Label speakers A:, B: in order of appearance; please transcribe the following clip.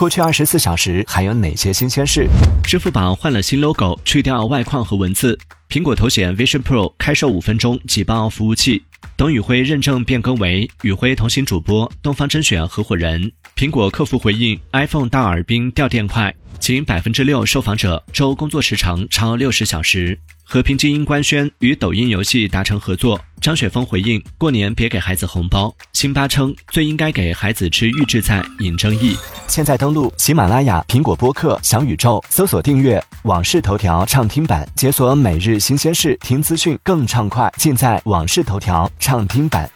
A: 过去二十四小时还有哪些新鲜事？
B: 支付宝换了新 logo，去掉外框和文字。苹果头显 Vision Pro 开售五分钟挤爆服务器。董宇辉认证变更为宇辉同行主播、东方甄选合伙人。苹果客服回应：iPhone 大耳钉掉电快，仅百分之六受访者周工作时长超六十小时。和平精英官宣与抖音游戏达成合作。张雪峰回应：过年别给孩子红包。辛巴称最应该给孩子吃预制菜，引争议。
A: 现在登录喜马拉雅、苹果播客、小宇宙，搜索订阅《往事头条》畅听版，解锁每日新鲜事，听资讯更畅快，尽在《往事头条》畅听版。